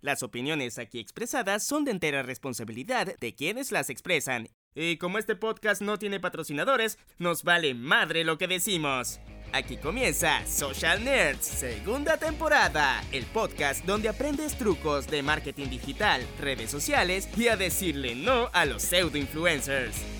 Las opiniones aquí expresadas son de entera responsabilidad de quienes las expresan. Y como este podcast no tiene patrocinadores, nos vale madre lo que decimos. Aquí comienza Social Nerds, segunda temporada, el podcast donde aprendes trucos de marketing digital, redes sociales y a decirle no a los pseudo influencers.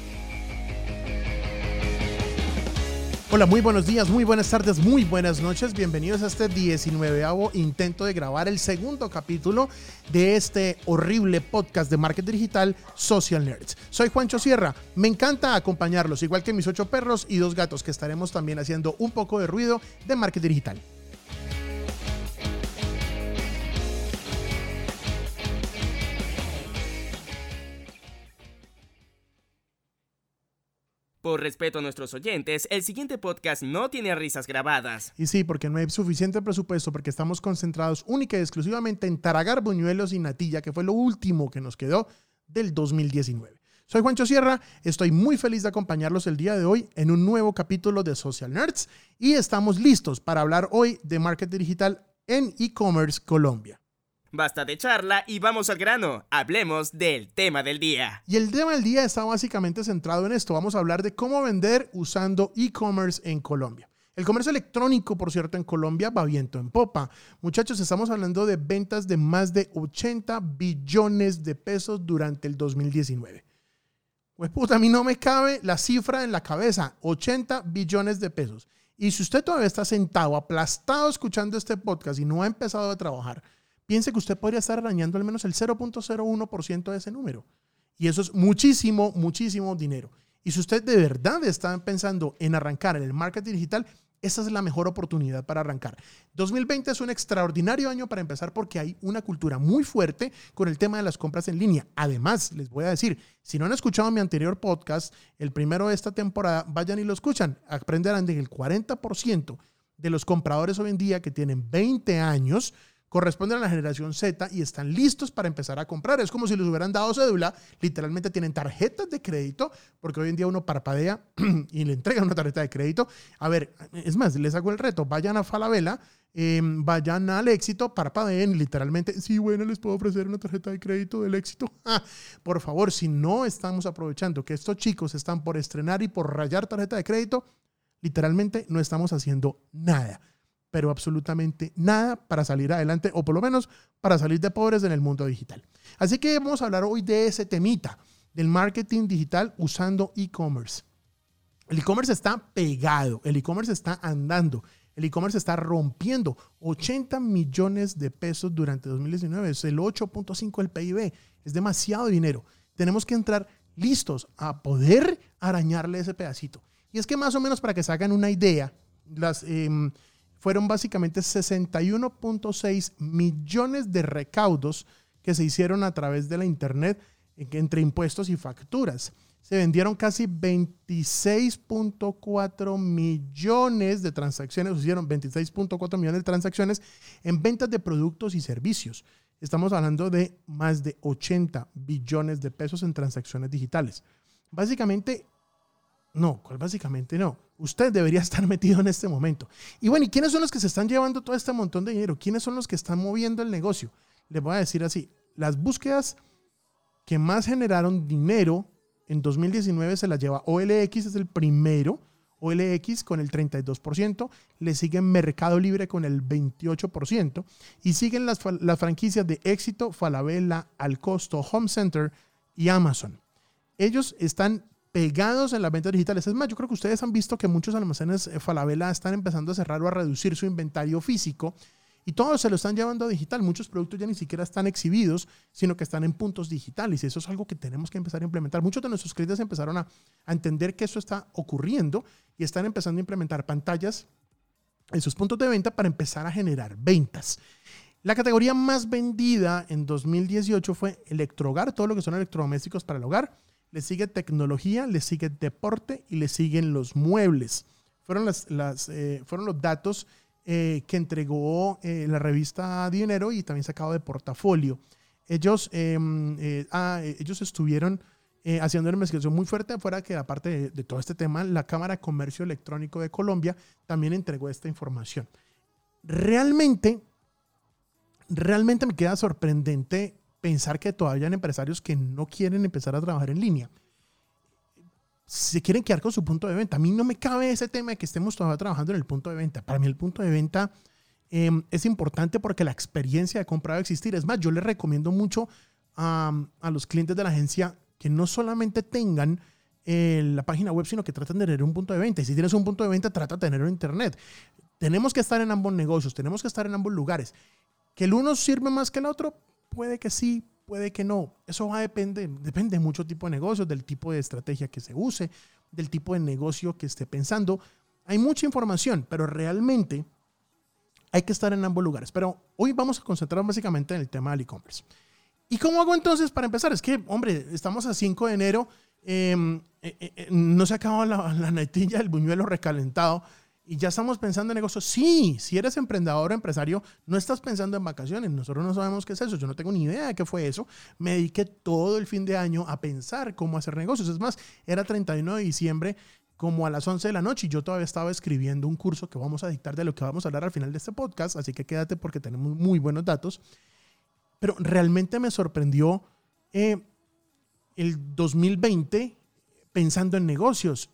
Hola, muy buenos días, muy buenas tardes, muy buenas noches. Bienvenidos a este 19 intento de grabar el segundo capítulo de este horrible podcast de marketing digital Social Nerds. Soy Juancho Sierra. Me encanta acompañarlos, igual que mis ocho perros y dos gatos, que estaremos también haciendo un poco de ruido de marketing digital. Respeto a nuestros oyentes, el siguiente podcast no tiene risas grabadas. Y sí, porque no hay suficiente presupuesto, porque estamos concentrados única y exclusivamente en taragar buñuelos y natilla, que fue lo último que nos quedó del 2019. Soy Juancho Sierra, estoy muy feliz de acompañarlos el día de hoy en un nuevo capítulo de Social Nerds y estamos listos para hablar hoy de marketing digital en e-commerce Colombia. Basta de charla y vamos al grano. Hablemos del tema del día. Y el tema del día está básicamente centrado en esto. Vamos a hablar de cómo vender usando e-commerce en Colombia. El comercio electrónico, por cierto, en Colombia va viento en popa. Muchachos, estamos hablando de ventas de más de 80 billones de pesos durante el 2019. Pues puta, a mí no me cabe la cifra en la cabeza, 80 billones de pesos. Y si usted todavía está sentado, aplastado escuchando este podcast y no ha empezado a trabajar, piense que usted podría estar arañando al menos el 0.01% de ese número. Y eso es muchísimo, muchísimo dinero. Y si usted de verdad está pensando en arrancar en el marketing digital, esa es la mejor oportunidad para arrancar. 2020 es un extraordinario año para empezar porque hay una cultura muy fuerte con el tema de las compras en línea. Además, les voy a decir, si no han escuchado mi anterior podcast, el primero de esta temporada, vayan y lo escuchan. Aprenderán de que el 40% de los compradores hoy en día que tienen 20 años corresponden a la generación Z y están listos para empezar a comprar. Es como si les hubieran dado cédula, literalmente tienen tarjetas de crédito, porque hoy en día uno parpadea y le entregan una tarjeta de crédito. A ver, es más, les hago el reto, vayan a Falabella, em, vayan al éxito, parpadeen literalmente, sí, bueno, les puedo ofrecer una tarjeta de crédito del éxito. Por favor, si no estamos aprovechando que estos chicos están por estrenar y por rayar tarjeta de crédito, literalmente no estamos haciendo nada pero absolutamente nada para salir adelante o por lo menos para salir de pobres en el mundo digital. Así que vamos a hablar hoy de ese temita, del marketing digital usando e-commerce. El e-commerce está pegado, el e-commerce está andando, el e-commerce está rompiendo 80 millones de pesos durante 2019, es el 8.5 del PIB, es demasiado dinero. Tenemos que entrar listos a poder arañarle ese pedacito. Y es que más o menos para que se hagan una idea, las... Em, fueron básicamente 61.6 millones de recaudos que se hicieron a través de la Internet entre impuestos y facturas. Se vendieron casi 26.4 millones de transacciones, se hicieron 26.4 millones de transacciones en ventas de productos y servicios. Estamos hablando de más de 80 billones de pesos en transacciones digitales. Básicamente, no, ¿cuál básicamente no? Usted debería estar metido en este momento. Y bueno, ¿y quiénes son los que se están llevando todo este montón de dinero? ¿Quiénes son los que están moviendo el negocio? Les voy a decir así, las búsquedas que más generaron dinero en 2019 se las lleva OLX, es el primero, OLX con el 32%, le sigue Mercado Libre con el 28% y siguen las, las franquicias de Éxito, Falabella, Al Costo, Home Center y Amazon. Ellos están pegados en las ventas digitales. Es más, yo creo que ustedes han visto que muchos almacenes eh, Falabella están empezando a cerrar o a reducir su inventario físico y todos se lo están llevando a digital. Muchos productos ya ni siquiera están exhibidos, sino que están en puntos digitales y eso es algo que tenemos que empezar a implementar. Muchos de nuestros clientes empezaron a, a entender que eso está ocurriendo y están empezando a implementar pantallas en sus puntos de venta para empezar a generar ventas. La categoría más vendida en 2018 fue electrohogar, todo lo que son electrodomésticos para el hogar le sigue tecnología, le sigue deporte y le siguen los muebles. Fueron, las, las eh, fueron los datos eh, que entregó eh, la revista Dinero y también sacado de portafolio. Ellos, em, ah, ellos estuvieron haciendo una investigación muy fuerte fuera que aparte de, de todo este tema, la Cámara de Comercio Electrónico de Colombia también entregó esta información. Realmente realmente me queda sorprendente pensar que todavía hay empresarios que no quieren empezar a trabajar en línea. Se quieren quedar con su punto de venta. A mí no me cabe ese tema de que estemos todavía trabajando en el punto de venta. Para mí el punto de venta em, es importante porque la experiencia de compra va a existir. Es más, yo les recomiendo mucho a, a los clientes de la agencia que no solamente tengan eh, la página web, sino que traten de tener un punto de venta. Y si tienes un punto de venta, trata de tenerlo en Internet. Tenemos que estar en ambos negocios, tenemos que estar en ambos lugares. Que el uno sirve más que el otro, puede que sí, puede que no. Eso va a depender, depende de mucho tipo de negocios, del tipo de estrategia que se use, del tipo de negocio que esté pensando. Hay mucha información, pero realmente hay que estar en ambos lugares. Pero hoy vamos a concentrar básicamente en el tema del e-commerce. ¿Y cómo hago entonces para empezar? Es que, hombre, estamos a 5 de enero, em, eh, eh, eh, no se acaba la, la natilla del buñuelo recalentado y ya estamos pensando en negocios. Sí, si eres emprendedor o empresario, no estás pensando en vacaciones. Nosotros no sabemos qué es eso. Yo no tengo ni idea de qué fue eso. Me dediqué todo el fin de año a pensar cómo hacer negocios. Es más, era 31 de diciembre como a las 11 de la noche y yo todavía estaba escribiendo un curso que vamos a dictar de lo que vamos a hablar al final de este podcast, así que quédate porque tenemos muy buenos datos. Pero realmente me sorprendió eh, el 2020 pensando en negocios.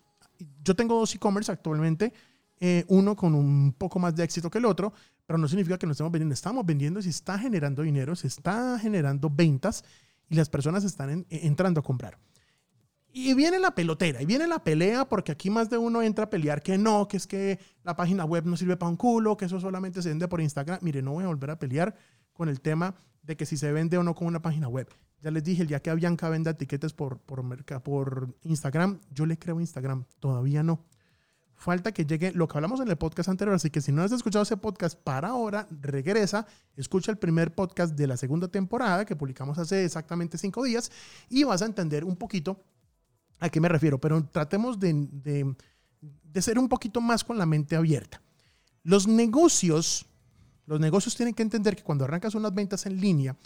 Yo tengo dos e-commerce actualmente, eh, uno con un poco más de éxito que el otro, pero no significa que no estemos vendiendo. Estamos vendiendo, se está generando dinero, se está generando ventas y las personas están entrando a comprar. Y viene la pelotera, y viene la pelea, porque aquí más de uno entra a pelear que no, que es que la página web no sirve para un culo, que eso solamente se vende por Instagram. Mire, no voy a volver a pelear con el tema de que si se vende o no con una página web. Ya les dije, el día que Bianca venda etiquetas por, por, por Instagram, yo le creo Instagram, todavía no. Falta que llegue lo que hablamos en el podcast anterior, así que si no has escuchado ese podcast para ahora, regresa, escucha el primer podcast de la segunda temporada que publicamos hace exactamente cinco días y vas a entender un poquito a qué me refiero, pero tratemos de, de, ser un poquito más con la mente abierta. Los negocios los negocios tienen que entender que cuando arrancas unas ventas en línea,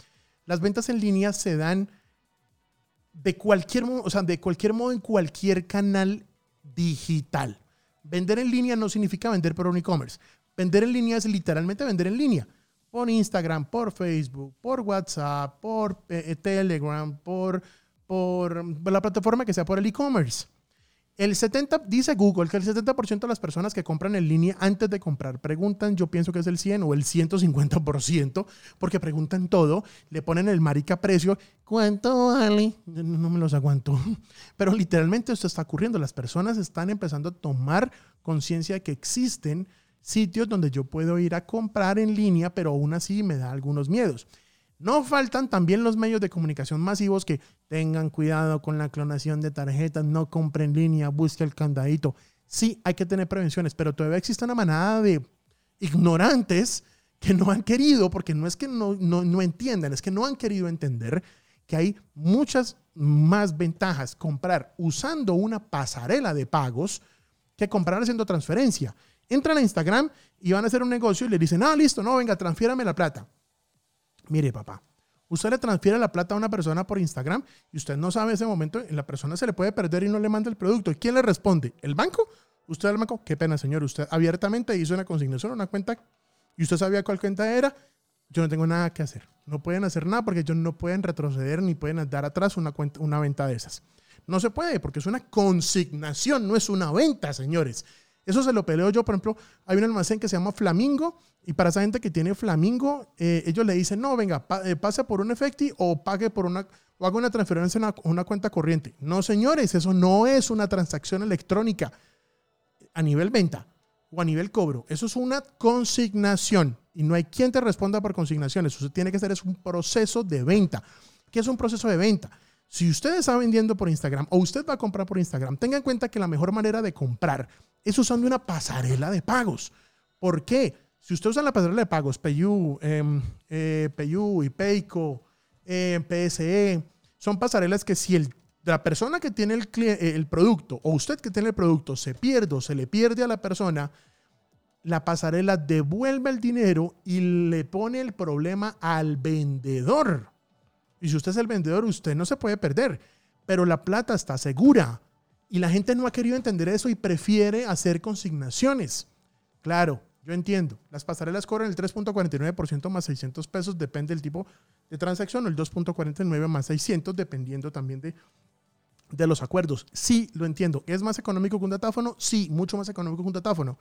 las ventas en línea se dan de cualquier, o sea, de cualquier modo en cualquier canal digital. Vender en línea no significa vender por un e-commerce. Vender en línea es literalmente vender en línea. Por Instagram, por Facebook, por WhatsApp, por eh, Telegram, por, por la plataforma que sea por el e-commerce. El 70, dice Google que el 70% de las personas que compran en línea antes de comprar preguntan, yo pienso que es el 100 o el 150%, porque preguntan todo, le ponen el marica precio, ¿cuánto vale? No me los aguanto. Pero literalmente esto está ocurriendo, las personas están empezando a tomar conciencia de que existen sitios donde yo puedo ir a comprar en línea, pero aún así me da algunos miedos. No faltan también los medios de comunicación masivos que tengan cuidado con la clonación de tarjetas, no compren en línea, busque el candadito. Sí, hay que tener prevenciones, pero todavía existe una manada de ignorantes que no han querido, porque no es que no, no, no entiendan, es que no han querido entender que hay muchas más ventajas comprar usando una pasarela de pagos que comprar haciendo transferencia. Entran a Instagram y van a hacer un negocio y le dicen, ah, listo, no, venga, transfiérame la plata. Mire, papá, usted le transfiere la plata a una persona por Instagram y usted no sabe ese momento, la persona se le puede perder y no le manda el producto. ¿Quién le responde? ¿El banco? Usted al banco, qué pena, señor. Usted abiertamente hizo una consignación, una cuenta, y usted sabía cuál cuenta era. Yo no tengo nada que hacer. No pueden hacer nada porque ellos no pueden retroceder ni pueden dar atrás una, cuenta, una venta de esas. No se puede porque es una consignación, no es una venta, señores. Eso se lo peleo yo, por ejemplo, hay un almacén que se llama Flamingo y para esa gente que tiene Flamingo, eh, ellos le dicen, no, venga, eh, pase por un efecti o pague por una, haga una transferencia en una, cuenta corriente. No, señores, eso no es una transacción electrónica a nivel venta o a nivel cobro. Eso es una consignación y no hay quien te responda por consignaciones. Eso tiene que ser es un proceso de venta. ¿Qué es un proceso de venta? Si usted está vendiendo por Instagram o usted va a comprar por Instagram, tenga en cuenta que la mejor manera de comprar es usando una pasarela de pagos. ¿Por qué? Si usted usa la pasarela de pagos, PayU, eh, eh, PayU y Payco, eh, PSE, son pasarelas que si la persona que tiene el, eh, el producto o usted que tiene el producto se pierde o se le pierde a la persona, la pasarela devuelve el dinero y le pone el problema al vendedor. Y si usted es el vendedor, usted no se puede perder, pero la plata está segura. Y la gente no ha querido entender eso y prefiere hacer consignaciones. Claro, yo entiendo. Las pasarelas cobran el 3.49% más 600 pesos, depende del tipo de transacción, o el 2.49 más 600, dependiendo también de, de los acuerdos. Sí, lo entiendo. ¿Es más económico que un datáfono? Sí, mucho más económico que un datáfono.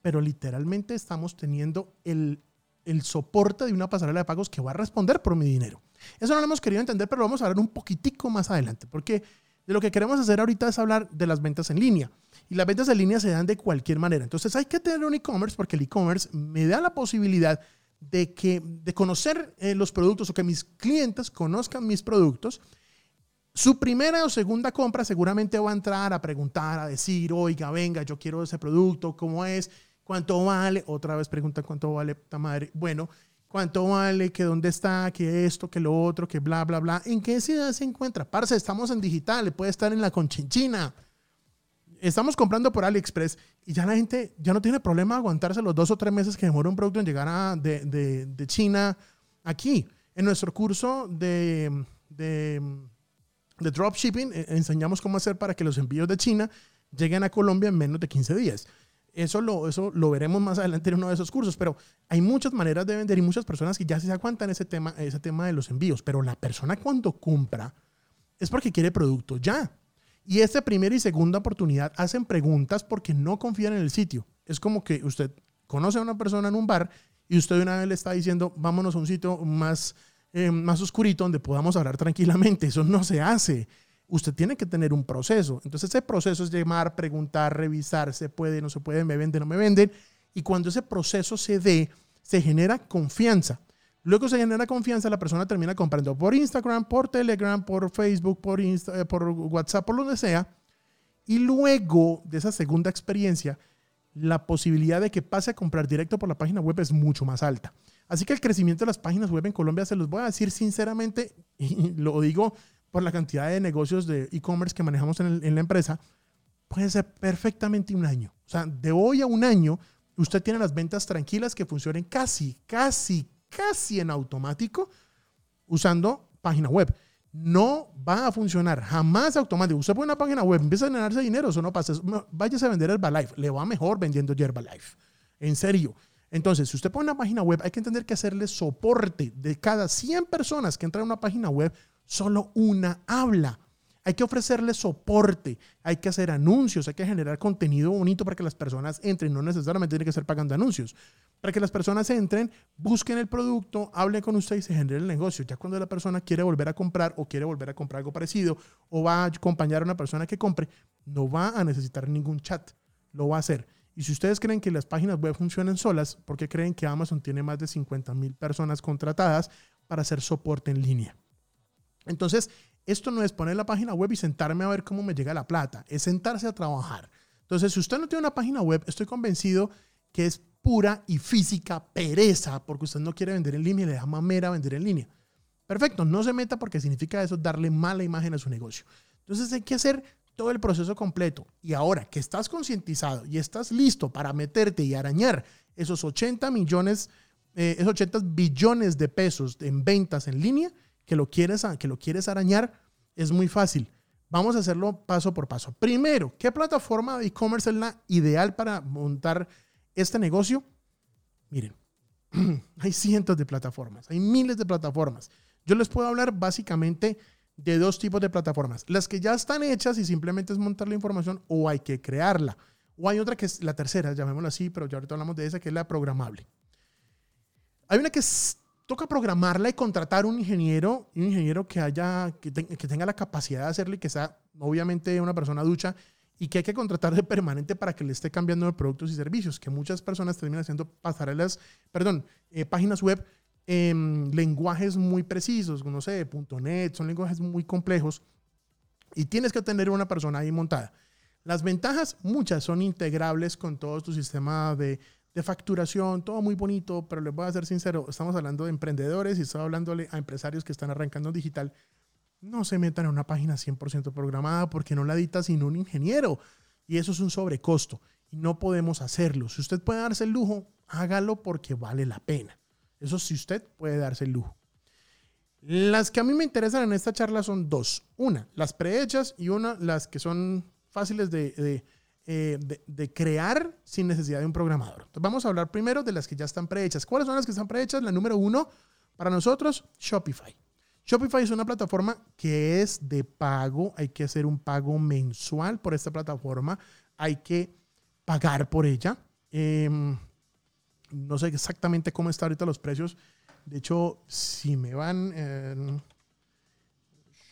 Pero literalmente estamos teniendo el, el soporte de una pasarela de pagos que va a responder por mi dinero. Eso no lo hemos querido entender, pero lo vamos a hablar un poquitico más adelante, porque de lo que queremos hacer ahorita es hablar de las ventas en línea. Y las ventas en línea se dan de cualquier manera. Entonces hay que tener un e-commerce porque el e-commerce me da la posibilidad de, que, de conocer eh, los productos o que mis clientes conozcan mis productos. Su primera o segunda compra seguramente va a entrar a preguntar, a decir, oiga, venga, yo quiero ese producto, ¿cómo es? ¿Cuánto vale? Otra vez pregunta cuánto vale, puta madre. Bueno, ¿cuánto vale? ¿Que dónde está? ¿Que esto? ¿Que lo otro? ¿Que bla, bla, bla? ¿En qué ciudad se encuentra? Parce, estamos en digital, puede estar en la Conchinchina. Estamos comprando por AliExpress y ya la gente ya no tiene problema aguantarse los dos o tres meses que demora un producto en llegar de, de, China aquí. En nuestro curso de, de, de dropshipping eh, enseñamos cómo hacer para que los envíos de China lleguen a Colombia en menos de 15 días. Eso lo, eso lo veremos más adelante en uno de esos cursos, pero hay muchas maneras de vender y muchas personas que ya se aguantan ese tema, ese tema de los envíos, pero la persona cuando compra es porque quiere producto ya. Y esta primera y segunda oportunidad hacen preguntas porque no confían en el sitio. Es como que usted conoce a una persona en un bar y usted una vez le está diciendo, vámonos a un sitio más, eh, más oscurito donde podamos hablar tranquilamente. Eso no se hace usted tiene que tener un proceso. Entonces ese proceso es llamar, preguntar, revisar, se puede, no se puede, me venden, no me venden. Y cuando ese proceso se dé, se genera confianza. Luego se genera confianza, la persona termina comprando por Instagram, por Telegram, por Facebook, por, Insta, eh, por WhatsApp, por donde sea. Y luego de esa segunda experiencia, la posibilidad de que pase a comprar directo por la página web es mucho más alta. Así que el crecimiento de las páginas web en Colombia, se los voy a decir sinceramente, y lo digo por la cantidad de negocios de e-commerce que manejamos en, la empresa, puede ser perfectamente un año. O sea, de hoy a un año, usted tiene las ventas tranquilas que funcionen casi, casi, casi en automático usando página web. No va a funcionar jamás automático. Usted pone una página web, empieza a ganarse dinero, eso no pasa. Váyase a vender Herbalife. Le va mejor vendiendo Herbalife. En serio. Entonces, si usted pone una página web, hay que entender que hacerle soporte de cada 100 personas que entran a una página web, solo una habla. Hay que ofrecerle soporte, hay que hacer anuncios, hay que generar contenido bonito para que las personas entren. No necesariamente tiene que ser pagando anuncios. Para que las personas entren, busquen el producto, hablen con usted y se genere el negocio. Ya cuando la persona quiere volver a comprar o quiere volver a comprar algo parecido o va a acompañar a una persona que compre, no va a necesitar ningún chat. Lo va a hacer. Y si ustedes creen que las páginas web funcionan solas, ¿por qué creen que Amazon tiene más de 50 mil personas contratadas para hacer soporte en línea? Entonces, esto no es poner la página web y sentarme a ver cómo me llega la plata, es sentarse a trabajar. Entonces, si usted no tiene una página web, estoy convencido que es pura y física pereza porque usted no quiere vender en línea y le da mamera vender en línea. Perfecto, no se meta porque significa eso darle mala imagen a su negocio. Entonces hay que hacer todo el proceso completo. Y ahora que estás concientizado y estás listo para meterte y arañar esos 80 millones, eh, esos 80 billones de pesos en ventas en línea, que lo quieres, que lo quieres arañar, es muy fácil. Vamos a hacerlo paso por paso. Primero, ¿qué plataforma de e-commerce es la ideal para montar este negocio? Miren, hay cientos de plataformas, hay miles de plataformas. Yo les puedo hablar básicamente de dos tipos de plataformas. Las que ya están hechas y simplemente es montar la información o hay que crearla. O hay otra que es la tercera, llamémosla así, pero ya ahorita hablamos de esa, que es la programable. Hay una que es toca programarla y contratar un ingeniero, un ingeniero que haya, que, tenga la capacidad de hacerlo y que sea obviamente una persona ducha y que hay que contratar de permanente para que le esté cambiando de productos y servicios, que muchas personas terminan haciendo pasarelas, perdón, eh, páginas web en lenguajes muy precisos, no sé, .NET, son lenguajes muy complejos y tienes que tener una persona ahí montada. Las ventajas, muchas, son integrables con todo tu sistema de, de facturación, todo muy bonito, pero les voy a ser sincero, estamos hablando de emprendedores y estoy hablándole a empresarios que están arrancando digital. No se metan en una página 100% programada porque no la edita sin un ingeniero. Y eso es un sobrecosto. Y no podemos hacerlo. Si usted puede darse el lujo, hágalo porque vale la pena. Eso si usted puede darse el lujo. Las que a mí me interesan en esta charla son dos. Una, las prehechas y una, las que son fáciles de, eh, de, crear sin necesidad de un programador. Entonces vamos a hablar primero de las que ya están prehechas. ¿Cuáles son las que están prehechas? La número uno para nosotros, Shopify. Shopify es una plataforma que es de pago. Hay que hacer un pago mensual por esta plataforma. Hay que pagar por ella. Em, no sé exactamente cómo están ahorita los precios. De hecho, si me van en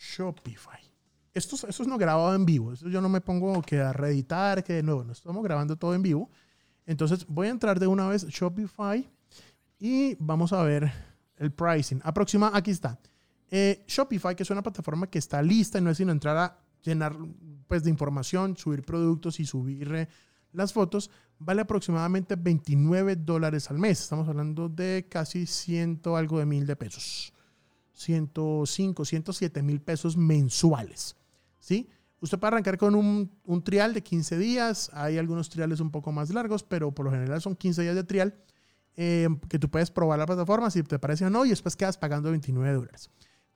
Shopify. Esto, esto es no grabado en vivo. Esto yo no me pongo que a reeditar, que de nuevo, no estamos grabando todo en vivo. Entonces voy a entrar de una vez Shopify y vamos a ver el pricing. Aproxima, aquí está. Eh, Shopify, que es una plataforma que está lista y no es sino entrar a llenar pues, de información, subir productos y subir eh, las fotos, vale aproximadamente 29 dólares al mes. Estamos hablando de casi ciento algo de mil de pesos. 105, 107 mil pesos mensuales. ¿Sí? Usted puede arrancar con un, un, trial de 15 días. Hay algunos triales un poco más largos, pero por lo general son 15 días de trial eh, que tú puedes probar la plataforma si te parece o no y después quedas pagando 29 dólares.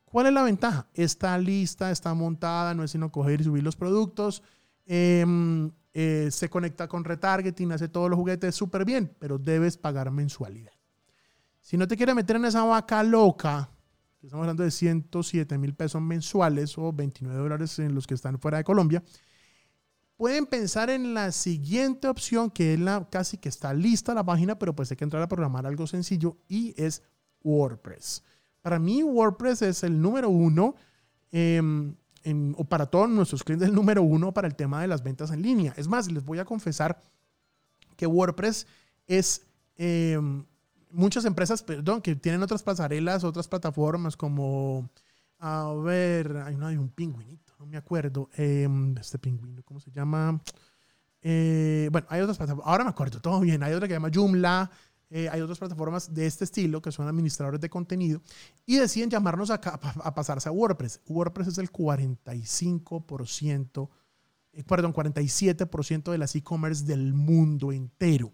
¿Cuál es la ventaja? Está lista, está montada, no es sino coger y subir los productos. Em, eh, se conecta con retargeting, hace todos los juguetes súper bien, pero debes pagar mensualidad. Si no te quieres meter en esa vaca loca, estamos hablando de 107 mil pesos mensuales o 29 dólares en los que están fuera de Colombia, pueden pensar en la siguiente opción, que es la casi que está lista la página, pero pues hay que entrar a programar algo sencillo y es WordPress. Para mí WordPress es el número uno em, o para todos nuestros clientes el número uno para el tema de las ventas en línea. Es más, les voy a confesar que WordPress es eh, muchas empresas, perdón, que tienen otras pasarelas, otras plataformas como, a ver, hay, hay un pingüinito, no me acuerdo, eh, este pingüino, ¿cómo se llama? Eh, bueno, hay otras plataformas, ahora me acuerdo, todo bien, hay otra que se llama Joomla, eh, hay otras plataformas de este estilo que son administradores de contenido y deciden llamarnos a, a pasarse a WordPress. WordPress es el 45%, eh, perdón, 47% de las e-commerce del mundo entero.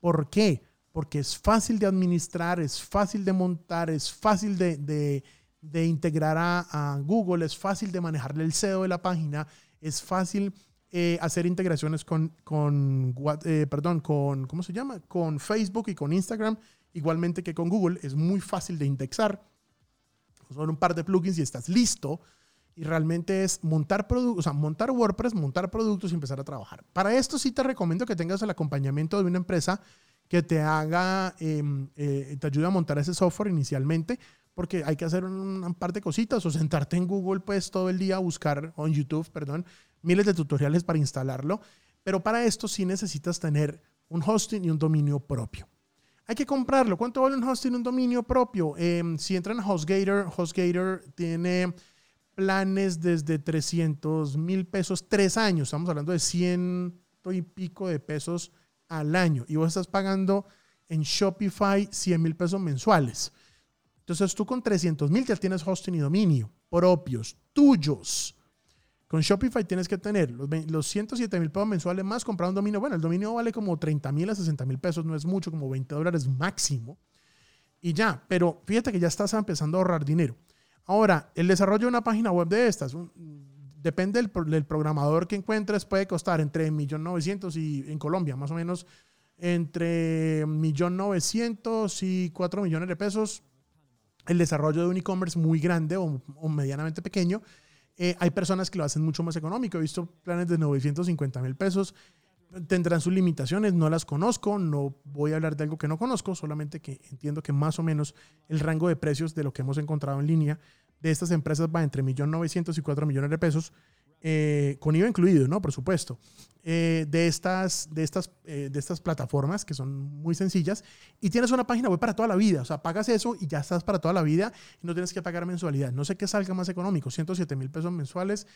¿Por qué? Porque es fácil de administrar, es fácil de montar, es fácil de, de, integrar a, Google, es fácil de manejarle el SEO de la página, es fácil eh, hacer integraciones con, con eh, perdón, con, ¿cómo se llama? Con Facebook y con Instagram, igualmente que con Google. Es muy fácil de indexar. Son un par de plugins y estás listo. Y realmente es montar o montar WordPress, montar productos y empezar a trabajar. Para esto sí te recomiendo que tengas el acompañamiento de una empresa que te haga, em, eh, te ayude a montar ese software inicialmente, porque hay que hacer un, par de cositas o sentarte en Google pues todo el día a buscar, o en YouTube, perdón, miles de tutoriales para instalarlo, pero para esto sí necesitas tener un hosting y un dominio propio. Hay que comprarlo. ¿Cuánto vale un hosting y un dominio propio? Em, si entran a HostGator, HostGator tiene planes desde 300 mil pesos, tres años. Estamos hablando de 100 y pico de pesos al año. Y vos estás pagando en Shopify 100 mil pesos mensuales. Entonces tú con 300 mil ya tienes hosting y dominio propios, tuyos. Con Shopify tienes que tener los, los 107 mil pesos mensuales más comprar un dominio. Bueno, el dominio vale como 30 mil a 60 mil pesos, no es mucho, como 20 dólares máximo. Y ya, pero fíjate que ya estás empezando a ahorrar dinero. Ahora, el desarrollo de una página web de estas, depende del, programador que encuentres, puede costar entre 1.900.000 y en Colombia, más o menos entre 1.900.000 y 4 millones de pesos. El desarrollo de un e-commerce muy grande o medianamente pequeño eh, hay personas que lo hacen mucho más económico. He visto planes de 950 mil pesos. Tendrán sus limitaciones, no las conozco, no voy a hablar de algo que no conozco, solamente que entiendo que más o menos el rango de precios de lo que hemos encontrado en línea de estas empresas va entre 1.900.000 y 4 millones de pesos eh, con IVA incluido, ¿no? Por supuesto, eh, de, estas, de, estas, eh, de estas plataformas que son muy sencillas y tienes una página web para toda la vida, o sea, pagas eso y ya estás para toda la vida y no tienes que pagar mensualidad. No sé qué salga más económico, 107 mil pesos mensuales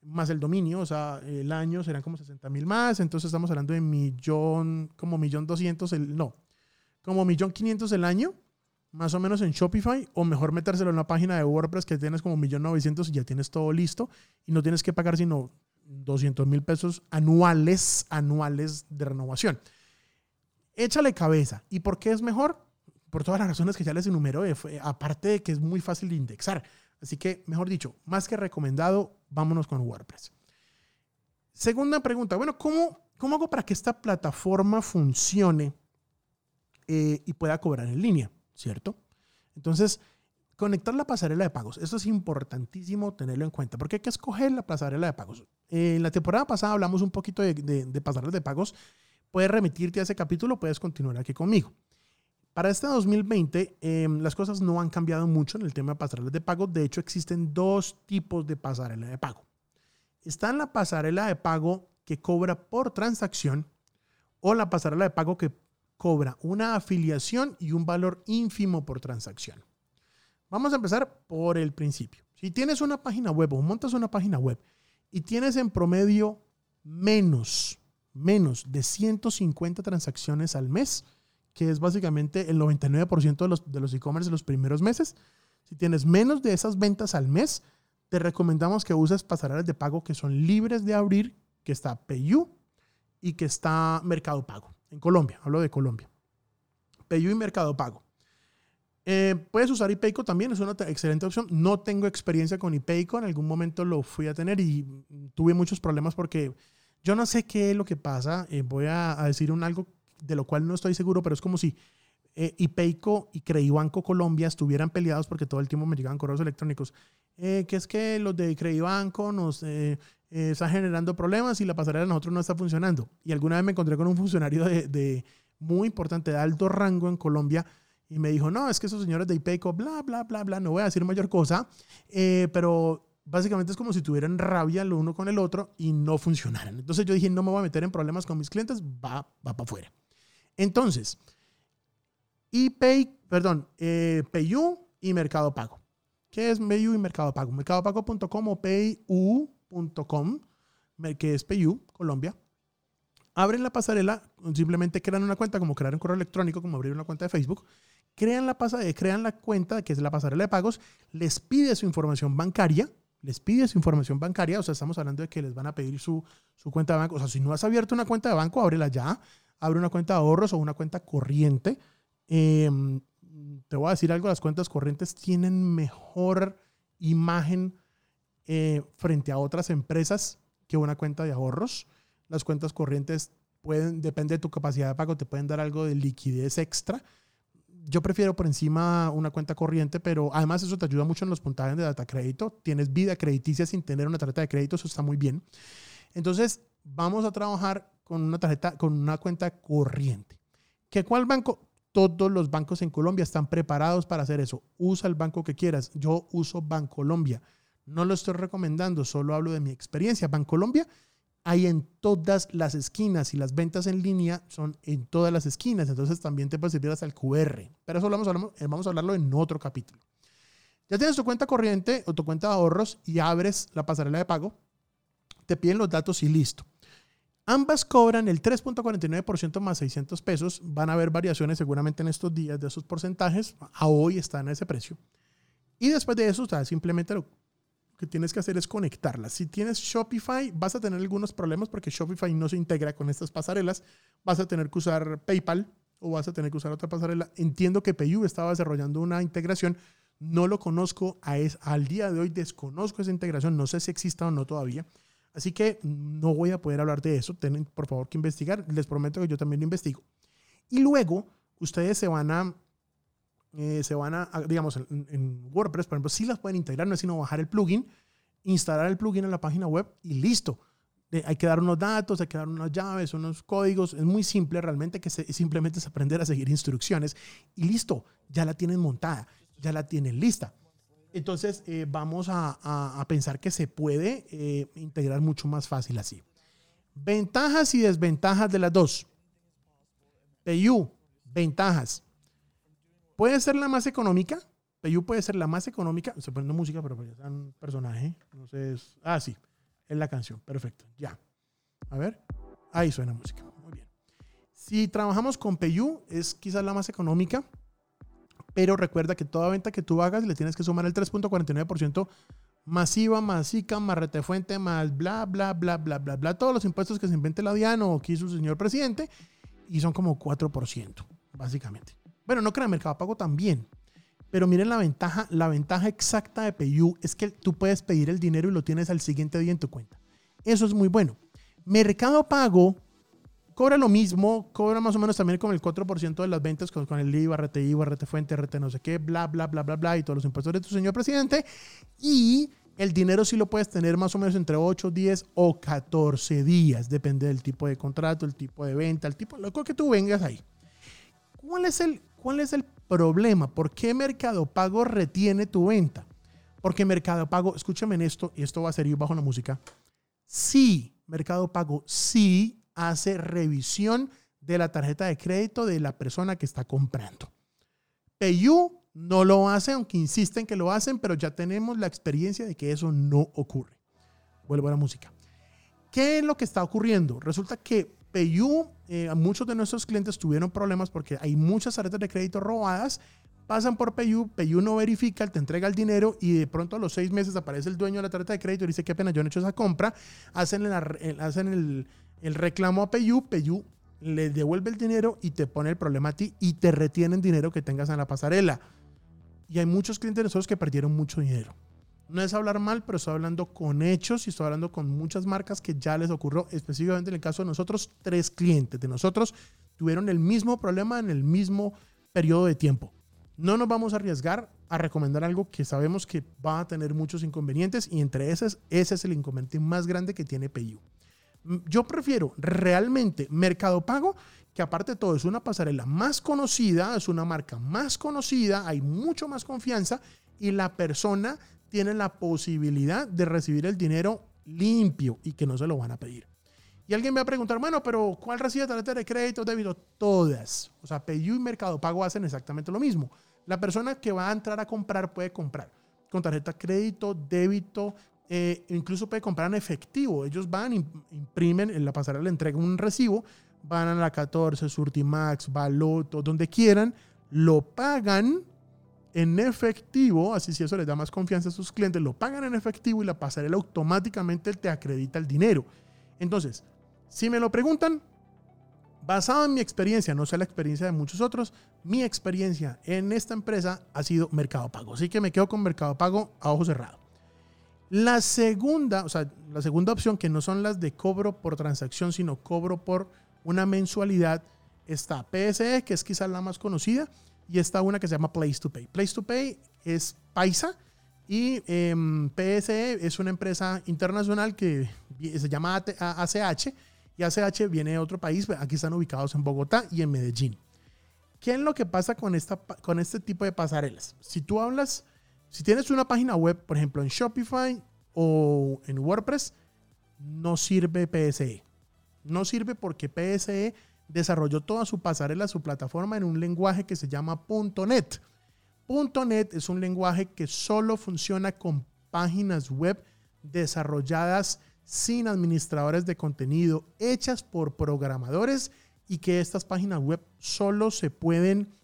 más el dominio, o sea, el año serán como 60 mil más, entonces estamos hablando de millón, como millón doscientos, el, no, como millón quinientos el año más o menos en Shopify o mejor metérselo en una página de WordPress que tienes como 1.900.000 y ya tienes todo listo y no tienes que pagar sino 200 mil pesos anuales, anuales de renovación. Échale cabeza. ¿Y por qué es mejor? Por todas las razones que ya les enumero, aparte de que es muy fácil de indexar. Así que, mejor dicho, más que recomendado, vámonos con WordPress. Segunda pregunta, bueno, ¿cómo, cómo hago para que esta plataforma funcione eh, y pueda cobrar en línea? ¿Cierto? Entonces, conectar la pasarela de pagos. Eso es importantísimo tenerlo en cuenta, porque hay que escoger la pasarela de pagos. en la temporada pasada hablamos un poquito de, de, de pasarelas de pagos. Puedes remitirte a ese capítulo, puedes continuar aquí conmigo. Para este 2020, em, las cosas no han cambiado mucho en el tema de pasarelas de pago. De hecho, existen dos tipos de pasarela de pago. Está la pasarela de pago que cobra por transacción o la pasarela de pago que cobra una afiliación y un valor ínfimo por transacción. Vamos a empezar por el principio. Si tienes una página web o montas una página web y tienes en promedio menos, menos de 150 transacciones al mes, que es básicamente el 99% de los, de los e-commerce de los primeros meses. Si tienes menos de esas ventas al mes, te recomendamos que uses pasarelas de pago que son libres de abrir, que está PayU y que está Mercado Pago. En Colombia, hablo de Colombia. PayU y Mercado Pago. Eh, puedes usar iPayco también, es una excelente opción. No tengo experiencia con iPayco, en algún momento lo fui a tener y tuve muchos problemas porque yo no sé qué es lo que pasa. Eh, voy a, a decir un algo de lo cual no estoy seguro, pero es como si eh, IPEICO y Credibanco Colombia estuvieran peleados porque todo el tiempo me llegaban correos electrónicos. Eh, que es que los de Credibanco nos eh, eh, están generando problemas y la pasarela de nosotros no está funcionando. Y alguna vez me encontré con un funcionario de, muy importante, de alto rango en Colombia, y me dijo, no, es que esos señores de IPEICO, bla, bla, bla, bla, no voy a decir mayor cosa, pero básicamente es como si tuvieran rabia el uno con el otro y no funcionaran. Entonces yo dije, no me voy a meter en problemas con mis clientes, va, va para afuera. Entonces, ePay, perdón, eh, PayU y Mercado Pago. ¿Qué es PayU y Mercado Pago? Mercadopago.com o payu.com, que es PayU, Colombia. Abren la pasarela, simplemente crean una cuenta, como crear un correo electrónico, como abrir una cuenta de Facebook. Crean la, pasarela, crean la cuenta, que es la pasarela de pagos, les pide su información bancaria, les pide su información bancaria, o sea, estamos hablando de que les van a pedir su, su cuenta de banco. O sea, si no has abierto una cuenta de banco, ábrela ya abre una cuenta de ahorros o una cuenta corriente. Em, te voy a decir algo, las cuentas corrientes tienen mejor imagen eh, frente a otras empresas que una cuenta de ahorros. Las cuentas corrientes pueden, depende de tu capacidad de pago, te pueden dar algo de liquidez extra. Yo prefiero por encima una cuenta corriente, pero además eso te ayuda mucho en los puntajes de data crédito. Tienes vida crediticia sin tener una tarjeta de crédito, eso está muy bien. Entonces, vamos a trabajar con una tarjeta, con una cuenta corriente. ¿Qué cuál banco? Todos los bancos en Colombia están preparados para hacer eso. Usa el banco que quieras. Yo uso Bancolombia. No lo estoy recomendando, solo hablo de mi experiencia. Bancolombia hay en todas las esquinas y las ventas en línea son en todas las esquinas. Entonces también te puede servir hasta el QR. Pero eso vamos a, hablar, vamos a hablarlo en otro capítulo. Ya tienes tu cuenta corriente o tu cuenta de ahorros y abres la pasarela de pago. Te piden los datos y listo. Ambas cobran el 3.49% más 600 pesos. Van a haber variaciones seguramente en estos días de esos porcentajes. A hoy están a ese precio. Y después de eso, simplemente lo que tienes que hacer es conectarlas. Si tienes Shopify, vas a tener algunos problemas porque Shopify no se integra con estas pasarelas. Vas a tener que usar PayPal o vas a tener que usar otra pasarela. Entiendo que PayU estaba desarrollando una integración. No lo conozco es, al día de hoy, desconozco esa integración. No sé si exista o no todavía. Así que no voy a poder hablar de eso. Tienen, por favor, que investigar. Les prometo que yo también lo investigo. Y luego, ustedes se van a, eh, se van a, digamos, en, WordPress, por ejemplo, sí las pueden integrar, no es sino bajar el plugin, instalar el plugin en la página web y listo. hay que dar unos datos, hay que dar unas llaves, unos códigos. Es muy simple realmente, que simplemente es aprender a seguir instrucciones y listo, ya la tienen montada, ya la tienen lista. Entonces, eh, vamos a, pensar que se puede eh, integrar mucho más fácil así. Ventajas y desventajas de las dos. PayU, ventajas. Puede ser la más económica. PayU puede ser la más económica. Se pone música, pero pues ya está un personaje. Entonces, ah, sí, es la canción. Perfecto, ya. A ver, ahí suena música. Muy bien. Si trabajamos con PayU, es quizás la más económica pero recuerda que toda venta que tú hagas le tienes que sumar el 3.49% masiva, más ICA, más retefuente, más bla, bla, bla, bla, bla, bla, todos los impuestos que se invente la DIAN o quiso su señor presidente, y son como 4%, básicamente. Bueno, no crean, Mercado Pago también. Pero miren la ventaja, la ventaja exacta de PayU es que tú puedes pedir el dinero y lo tienes al siguiente día en tu cuenta. Eso es muy bueno. Mercado Pago cobra lo mismo, cobra más o menos también con el 4% de las ventas con, el IVA, RTI, RT Fuente, RT no sé qué, bla, bla, bla, bla, bla, y todos los impuestos de tu señor presidente. Y el dinero sí lo puedes tener más o menos entre 8, 10 o 14 días, depende del tipo de contrato, el tipo de venta, el tipo, lo que tú vengas ahí. ¿Cuál es el, cuál es el problema? ¿Por qué Mercado Pago retiene tu venta? Porque Mercado Pago, escúchame en esto, y esto va a ser bajo la música. Sí, Mercado Pago sí hace revisión de la tarjeta de crédito de la persona que está comprando. PayU no lo hace, aunque insisten que lo hacen, pero ya tenemos la experiencia de que eso no ocurre. Vuelvo a la música. ¿Qué es lo que está ocurriendo? Resulta que PayU, eh, muchos de nuestros clientes tuvieron problemas porque hay muchas tarjetas de crédito robadas pasan por PayU, PayU no verifica, te entrega el dinero y de pronto a los seis meses aparece el dueño de la tarjeta de crédito y dice, qué pena, yo no he hecho esa compra, hacen, el, hacen el, el, reclamo a PayU, PayU le devuelve el dinero y te pone el problema a ti y te retienen dinero que tengas en la pasarela. Y hay muchos clientes de nosotros que perdieron mucho dinero. No es hablar mal, pero estoy hablando con hechos y estoy hablando con muchas marcas que ya les ocurrió, específicamente en el caso de nosotros, tres clientes de nosotros tuvieron el mismo problema en el mismo periodo de tiempo. No nos vamos a arriesgar a recomendar algo que sabemos que va a tener muchos inconvenientes y entre esos, ese es el inconveniente más grande que tiene PayU. Yo prefiero realmente Mercado Pago, que aparte de todo es una pasarela más conocida, es una marca más conocida, hay mucho más confianza y la persona tiene la posibilidad de recibir el dinero limpio y que no se lo van a pedir. Y alguien me va a preguntar, bueno, pero ¿cuál recibe tarjeta de crédito, débito? Todas. O sea, PayU y Mercado Pago hacen exactamente lo mismo. La persona que va a entrar a comprar puede comprar con tarjeta crédito, débito, eh, incluso puede comprar en efectivo. Ellos van, imprimen, en la pasarela le entregan un recibo, van a la 14, Surtimax, Baloto, donde quieran, lo pagan en efectivo, así si eso les da más confianza a sus clientes, lo pagan en efectivo y la pasarela automáticamente te acredita el dinero. Entonces, si me lo preguntan, basado en mi experiencia, no sé la experiencia de muchos otros, mi experiencia en esta empresa ha sido Mercado Pago. Así que me quedo con Mercado Pago a ojo cerrado. La segunda, o sea, la segunda opción, que no son las de cobro por transacción, sino cobro por una mensualidad, está PSE, que es quizás la más conocida, y está una que se llama Place to Pay. Place to Pay es Paisa y em, PSE es una empresa internacional que se llama ACH y ACH viene de otro país, aquí están ubicados en Bogotá y en Medellín. ¿Qué es lo que pasa con, esta, con este tipo de pasarelas? Si tú hablas, si tienes una página web, por ejemplo, en Shopify o en WordPress, no sirve PSE. No sirve porque PSE desarrolló toda su pasarela, su plataforma en un lenguaje que se llama .NET. .NET es un lenguaje que solo funciona con páginas web desarrolladas sin administradores de contenido, hechas por programadores y que estas páginas web solo se pueden,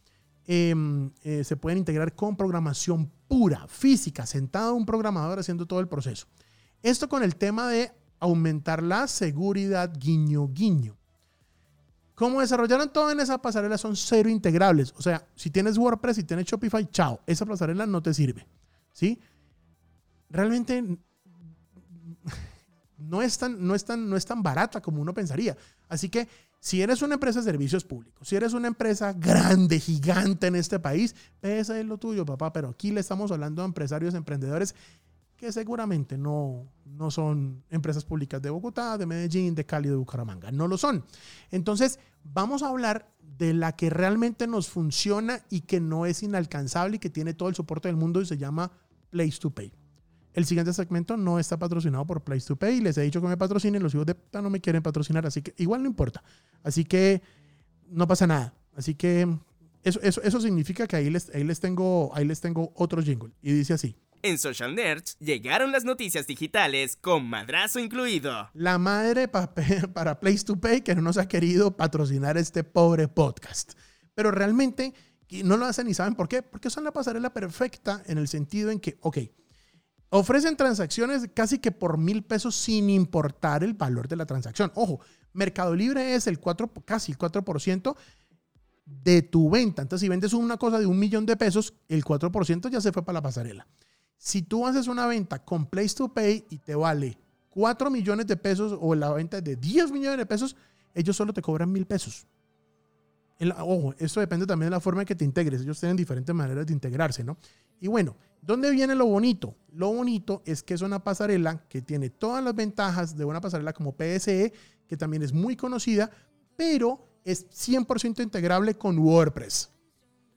em, eh, se pueden integrar con programación pura, física, sentado un programador haciendo todo el proceso. Esto con el tema de aumentar la seguridad guiño guiño. Como desarrollaron todo en esa pasarela son cero integrables. O sea, si tienes WordPress, si tienes Shopify, chao, esa pasarela no te sirve. ¿Sí? Realmente no es tan, no es tan, no es tan barata como uno pensaría. Así que si eres una empresa de servicios públicos, si eres una empresa grande, gigante en este país, ese es lo tuyo, papá. Pero aquí le estamos hablando a empresarios, emprendedores que seguramente no, no son empresas públicas de Bogotá, de Medellín, de Cali, de Bucaramanga. No lo son. Entonces, vamos a hablar de la que realmente nos funciona y que no es inalcanzable y que tiene todo el soporte del mundo y se llama Place to Pay. El siguiente segmento no está patrocinado por Place to Pay. Les he dicho que me patrocinen. Los hijos de puta no me quieren patrocinar, así que igual no importa. Así que no pasa nada. Así que eso, eso, eso significa que ahí les, ahí, les tengo, ahí les tengo otro jingle. Y dice así. En Social Nerds llegaron las noticias digitales con madrazo incluido. La madre para Place to Pay que no nos ha querido patrocinar este pobre podcast. Pero realmente no lo hacen y saben por qué. Porque son la pasarela perfecta en el sentido en que, ok, ofrecen transacciones casi que por mil pesos sin importar el valor de la transacción. Ojo, Mercado Libre es el 4, casi el 4% de tu venta. Entonces, si vendes una cosa de un millón de pesos, el 4% ya se fue para la pasarela. Si tú haces una venta con Place to Pay y te vale 4 millones de pesos o la venta de 10 millones de pesos, ellos solo te cobran mil pesos. ojo, esto depende también de la forma en que te integres. Ellos tienen diferentes maneras de integrarse, ¿no? Y bueno, ¿dónde viene lo bonito? Lo bonito es que es una pasarela que tiene todas las ventajas de una pasarela como PSE, que también es muy conocida, pero es 100% integrable con WordPress.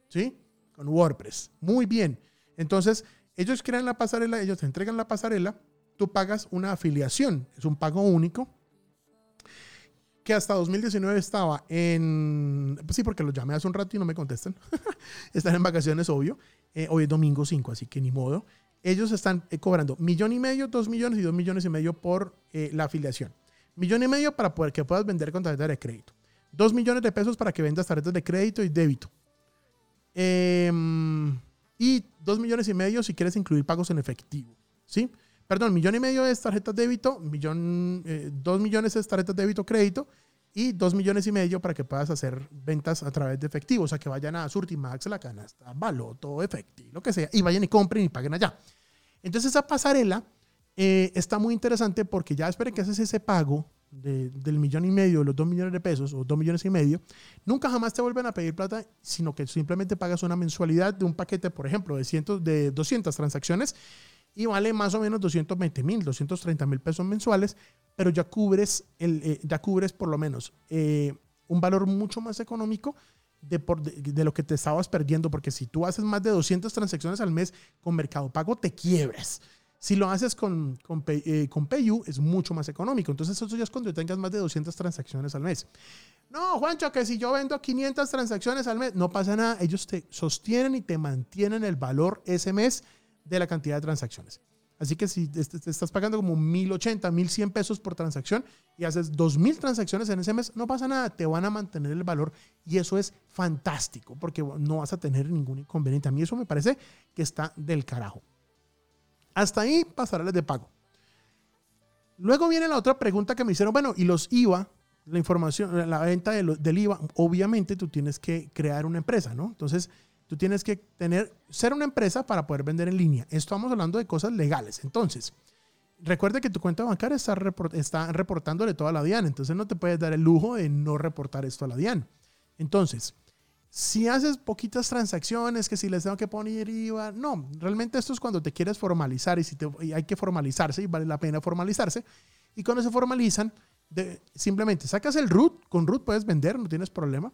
¿Sí? Con WordPress. Muy bien. Entonces, ellos crean la pasarela, ellos te entregan la pasarela, tú pagas una afiliación, es un pago único, que hasta 2019 estaba en... Pues sí, porque lo llamé hace un rato y no me contestan. están en vacaciones, obvio. Eh, hoy es domingo 5, así que ni modo. Ellos están eh, cobrando millón y medio, dos millones y dos millones y medio por eh, la afiliación. Millón y medio para poder que puedas vender con tarjeta de crédito. Dos millones de pesos para que vendas tarjetas de crédito y débito. Em, y dos millones y medio si quieres incluir pagos en efectivo. ¿Sí? Perdón, millón y medio es tarjetas de débito, millón, eh, dos millones es tarjetas de débito crédito y dos millones y medio para que puedas hacer ventas a través de efectivo. O sea, que vayan a Surtimax, La Canasta, Baloto, Efectivo, lo que sea, y vayan y compren y paguen allá. Entonces, esa pasarela eh, está muy interesante porque ya esperen que haces ese pago del millón y medio, los dos millones de pesos o dos millones y medio, nunca jamás te vuelven a pedir plata, sino que simplemente pagas una mensualidad de un paquete, por ejemplo, de, cientos, de 200 transacciones y vale más o menos 220 mil, 230 mil pesos mensuales, pero ya cubres, el, eh, ya cubres por lo menos eh, un valor mucho más económico de, de, lo que te estabas perdiendo, porque si tú haces más de 200 transacciones al mes con Mercado Pago, te quiebres. Si lo haces con, con, eh, con PayU, es mucho más económico. Entonces, eso ya es cuando tengas más de 200 transacciones al mes. No, Juancho, que si yo vendo 500 transacciones al mes, no pasa nada. Ellos te sostienen y te mantienen el valor ese mes de la cantidad de transacciones. Así que si te estás pagando como 1080, 1100 pesos por transacción y haces 2000 transacciones en ese mes, no pasa nada, te van a mantener el valor y eso es fantástico porque no vas a tener ningún inconveniente. A mí eso me parece que está del carajo. Hasta ahí pasarles de pago. Luego viene la otra pregunta que me hicieron, bueno, y los IVA, la información, la venta del IVA, obviamente tú tienes que crear una empresa, ¿no? Entonces, tú tienes que tener, ser una empresa para poder vender en línea. Estamos hablando de cosas legales. Entonces, recuerde que tu cuenta bancaria está, está reportándole todo a la DIAN, entonces no te puedes dar el lujo de no reportar esto a la DIAN. Entonces, si haces poquitas transacciones, que si les tengo que poner IVA, no, realmente esto es cuando te quieres formalizar y, si hay que formalizarse y vale la pena formalizarse. Y cuando se formalizan, simplemente sacas el root, con root puedes vender, no tienes problema.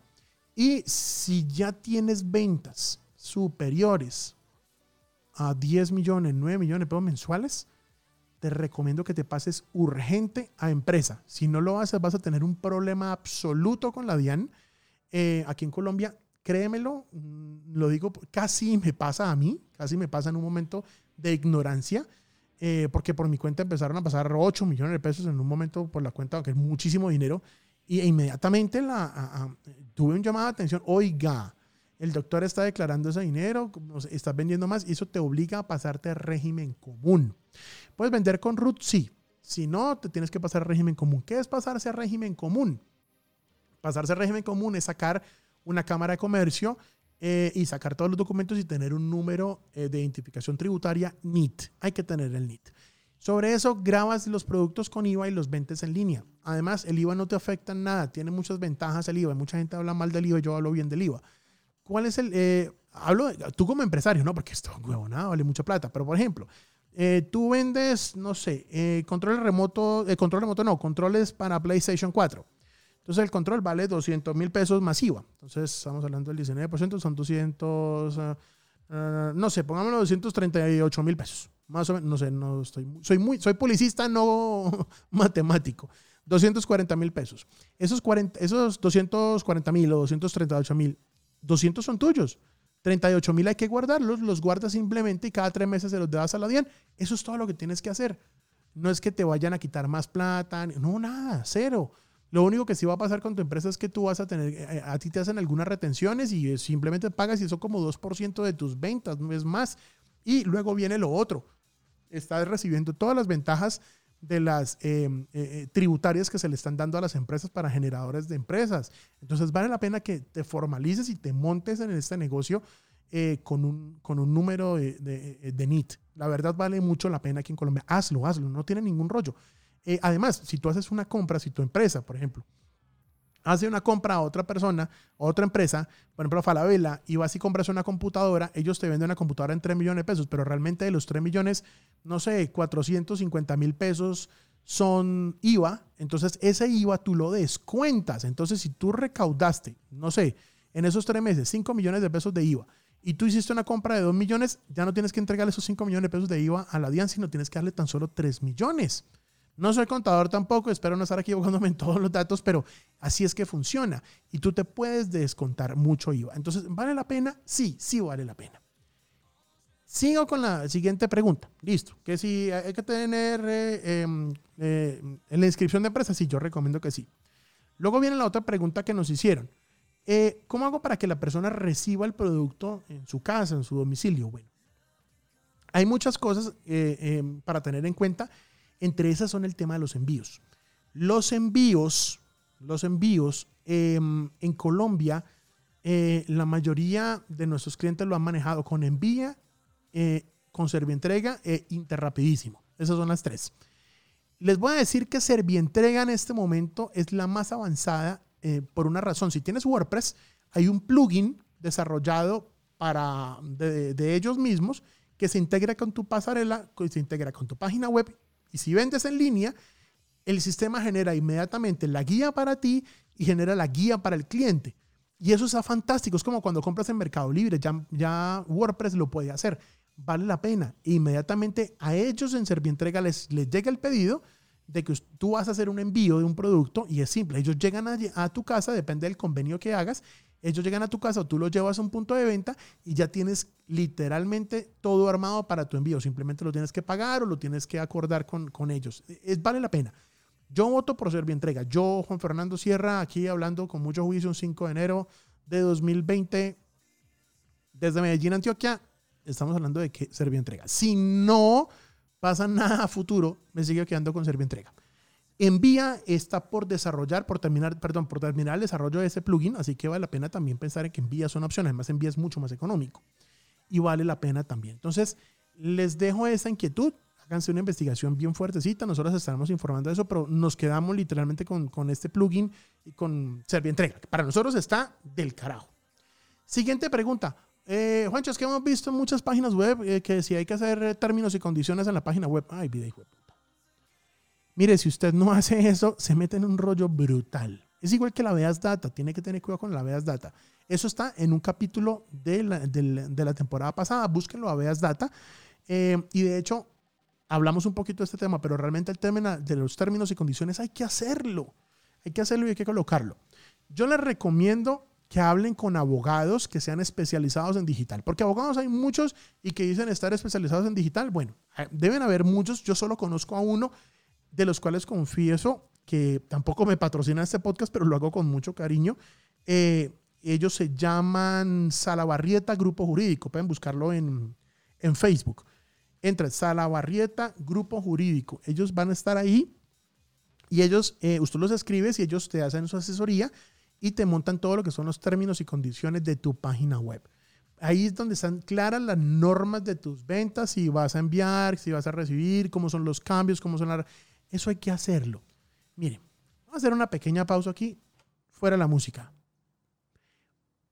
Y si ya tienes ventas superiores a 10 millones, 9 millones de pesos mensuales, te recomiendo que te pases urgente a empresa. Si no lo haces, vas a tener un problema absoluto con la DIAN. Eh, aquí en Colombia créemelo, mm, lo digo, casi me pasa a mí, casi me pasa en un momento de ignorancia, eh, porque por mi cuenta empezaron a pasar 8 millones de pesos en un momento por la cuenta, que es muchísimo dinero, y inmediatamente la, tuve un llamado de atención, oiga, el doctor está declarando ese dinero, estás vendiendo más, y eso te obliga a pasarte a régimen común. Puedes vender con root, sí. Si no, te tienes que pasar a régimen común. ¿Qué es pasarse a régimen común? Pasarse a régimen común es sacar una cámara de comercio eh, y sacar todos los documentos y tener un número eh, de identificación tributaria NIT. Hay que tener el NIT. Sobre eso, grabas los productos con IVA y los vendes en línea. Además, el IVA no te afecta en nada, tiene muchas ventajas el IVA. Mucha gente habla mal del IVA, yo hablo bien del IVA. ¿Cuál es el...? Eh, hablo, tú como empresario, ¿no? Porque esto, nada vale mucha plata. Pero, por ejemplo, tú vendes, no sé, controles remoto, control remoto no, controles para PlayStation 4 entonces el control vale 200 mil pesos masiva. Entonces estamos hablando del 19%, son 200, ah, ah, no sé, pongámoslo 238 mil pesos. Más o menos, no sé, no estoy, soy muy, soy policista, no matemático. 240 mil pesos. Esos, 40, esos 240 mil o 238 mil, 200 son tuyos. 38 mil hay que guardarlos, los guardas simplemente y cada tres meses se los das a la DIAN. Eso es todo lo que tienes que hacer. No es que te vayan a quitar más plata, no, nada, cero. Lo único que sí va a pasar con tu empresa es que tú vas a tener, eh, eh, a ti te hacen algunas retenciones y simplemente pagas y eso como 2% de tus ventas, no es más. Y luego viene lo otro. Estás recibiendo todas las ventajas de las em, eh, tributarias que se le están dando a las empresas para generadores de empresas. Entonces vale la pena que te formalices y te montes en este negocio con, un, con un número de, de, de NIT. La verdad vale mucho la pena aquí en Colombia. Hazlo, hazlo, no tiene ningún rollo. Eh, además, si tú haces una compra, si tu empresa, por ejemplo, hace una compra a otra persona, a otra empresa, por ejemplo, Falabella, y vas y compras una computadora, ellos te venden una computadora en 3 millones de pesos, pero realmente de los 3 millones, no sé, 450 mil pesos son IVA, entonces ese IVA tú lo descuentas. Entonces, si tú recaudaste, no sé, en esos tres meses, 5 millones de pesos de IVA, y tú hiciste una compra de 2 millones, ya no tienes que entregarle esos 5 millones de pesos de IVA a la DIAN, sino tienes que darle tan solo 3 millones. No soy contador tampoco, espero no estar equivocándome en todos los datos, pero así es que funciona. Y tú te puedes descontar mucho IVA. Entonces, ¿vale la pena? Sí, sí vale la pena. Sigo con la siguiente pregunta. Listo. Que si hay que tener eh, em, eh, la inscripción de empresa, sí, yo recomiendo que sí. Luego viene la otra pregunta que nos hicieron. Eh, ¿Cómo hago para que la persona reciba el producto en su casa, en su domicilio? Bueno, hay muchas cosas em, para tener en cuenta entre esas son el tema de los envíos. Los envíos, los envíos em, en Colombia, eh, la mayoría de nuestros clientes lo han manejado con envía, eh, con Servientrega e Interrapidísimo. Esas son las tres. Les voy a decir que Servientrega en este momento es la más avanzada eh, por una razón. Si tienes WordPress, hay un plugin desarrollado para de, de ellos mismos que se integra con tu pasarela, que se integra con tu página web si vendes en línea, el sistema genera inmediatamente la guía para ti y genera la guía para el cliente. Y eso está fantástico. Es como cuando compras en Mercado Libre, ya, WordPress lo puede hacer. Vale la pena. E inmediatamente a ellos en Servientrega les, les llega el pedido de que tú vas a hacer un envío de un producto y es simple. Ellos llegan a tu casa, depende del convenio que hagas, ellos llegan a tu casa o tú los llevas a un punto de venta y ya tienes literalmente todo armado para tu envío. Simplemente lo tienes que pagar o lo tienes que acordar con, con ellos. Es, vale la pena. Yo voto por Servientrega. Yo, Juan Fernando Sierra, aquí hablando con mucho juicio, un 5 de enero de 2020, desde Medellín, Antioquia, estamos hablando de que Servientrega. Si no pasa nada a futuro, me sigue quedando con Servientrega. Envía está por desarrollar, por terminar, perdón, por terminar el desarrollo de ese plugin, así que vale la pena también pensar en que Envía es una opción. Además, Envía es mucho más económico y vale la pena también. Entonces, les dejo esa inquietud. Háganse una investigación bien fuertecita. Nosotros estaremos informando de eso, pero nos quedamos literalmente con, con este plugin y con Servientrega. Para nosotros está del carajo. Siguiente pregunta. Eh, Juancho, es que hemos visto en muchas páginas web eh, que si hay que hacer términos y condiciones en la página web. Ay, vida, hijo Mire, si usted no hace eso, se mete en un rollo brutal. Es igual que la Veas Data, tiene que tener cuidado con la Veas Data. Eso está en un capítulo de la, de la, temporada pasada, búsquenlo a Veas Data. Eh, y de hecho, hablamos un poquito de este tema, pero realmente el tema de los términos y condiciones hay que hacerlo. Hay que hacerlo y hay que colocarlo. Yo les recomiendo que hablen con abogados que sean especializados en digital, porque abogados hay muchos y que dicen estar especializados en digital. Bueno, eh, deben haber muchos, yo solo conozco a uno de los cuales confieso que tampoco me patrocina este podcast, pero lo hago con mucho cariño. Eh, ellos se llaman Salabarrieta Grupo Jurídico. Pueden buscarlo en, en Facebook. Entra Salabarrieta Grupo Jurídico. Ellos van a estar ahí y ellos, eh, usted los escribes y ellos te hacen su asesoría y te montan todo lo que son los términos y condiciones de tu página web. Ahí es donde están claras las normas de tus ventas, si vas a enviar, si vas a recibir, cómo son los cambios, cómo son las... Eso hay que hacerlo. Miren, vamos a hacer una pequeña pausa aquí, fuera la música.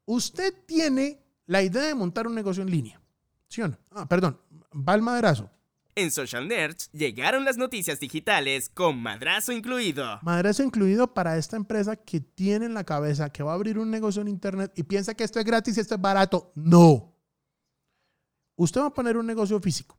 Usted tiene la idea de montar un negocio en línea. ¿Sí o no? Ah, perdón, va el maderazo. En Social Nerds llegaron las noticias digitales con madrazo incluido. Madrazo incluido para esta empresa que tiene en la cabeza que va a abrir un negocio en internet y piensa que esto es gratis y esto es barato. No. Usted va a poner un negocio físico.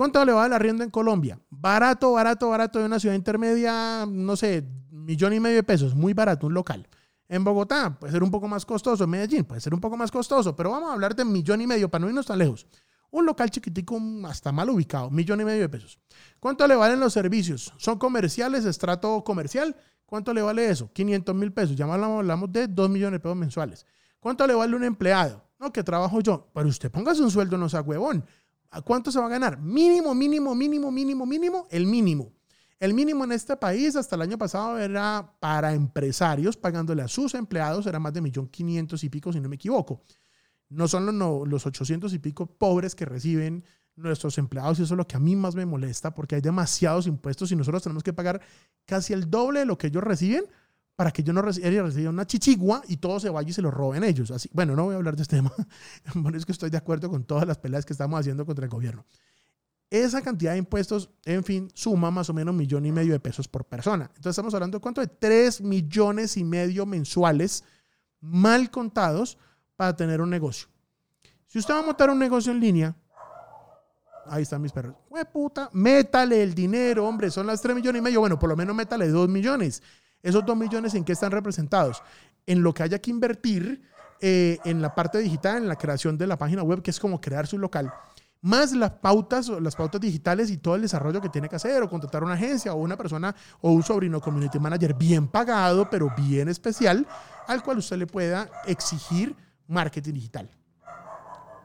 ¿Cuánto le va la arriendo en Colombia? Barato, barato, barato de una ciudad intermedia, no sé, millón y medio de pesos, muy barato, un local. En Bogotá puede ser un poco más costoso, en Medellín puede ser un poco más costoso, pero vamos a hablar de millón y medio para no irnos tan lejos. Un local chiquitico hasta mal ubicado, millón y medio de pesos. ¿Cuánto le valen los servicios? ¿Son comerciales, estrato comercial? ¿Cuánto le vale eso? 500 mil pesos. Ya hablamos de 2 millones de pesos mensuales. ¿Cuánto le vale un empleado? No, que trabajo yo. Pero usted póngase un sueldo, no sea huevón. ¿A cuánto se va a ganar? Mínimo, mínimo, mínimo, mínimo, mínimo, el mínimo. El mínimo en este país hasta el año pasado era para empresarios pagándole a sus empleados, era más de millón quinientos y pico, si no me equivoco. No son los, los 800 y pico pobres que reciben nuestros empleados y eso es lo que a mí más me molesta porque hay demasiados impuestos y nosotros tenemos que pagar casi el doble de lo que ellos reciben para que yo no reciba una chichigua y todo se vaya y se lo roben ellos. Así, bueno, no voy a hablar de este tema. bueno, es que estoy de acuerdo con todas las peleas que estamos haciendo contra el gobierno. Esa cantidad de impuestos, en fin, suma más o menos un millón y medio de pesos por persona. Entonces estamos hablando de cuánto? De tres millones y medio mensuales mal contados para tener un negocio. Si usted va a montar un negocio en línea, ahí están mis perros. ¡Hue puta! Métale el dinero, hombre, son las tres millones y medio. Bueno, por lo menos métale dos millones. Esos dos millones, ¿en qué están representados? En lo que haya que invertir eh, en la parte digital, en la creación de la página web, que es como crear su local, más las pautas, las pautas digitales y todo el desarrollo que tiene que hacer, o contratar una agencia, o una persona, o un sobrino community manager bien pagado, pero bien especial, al cual usted le pueda exigir marketing digital.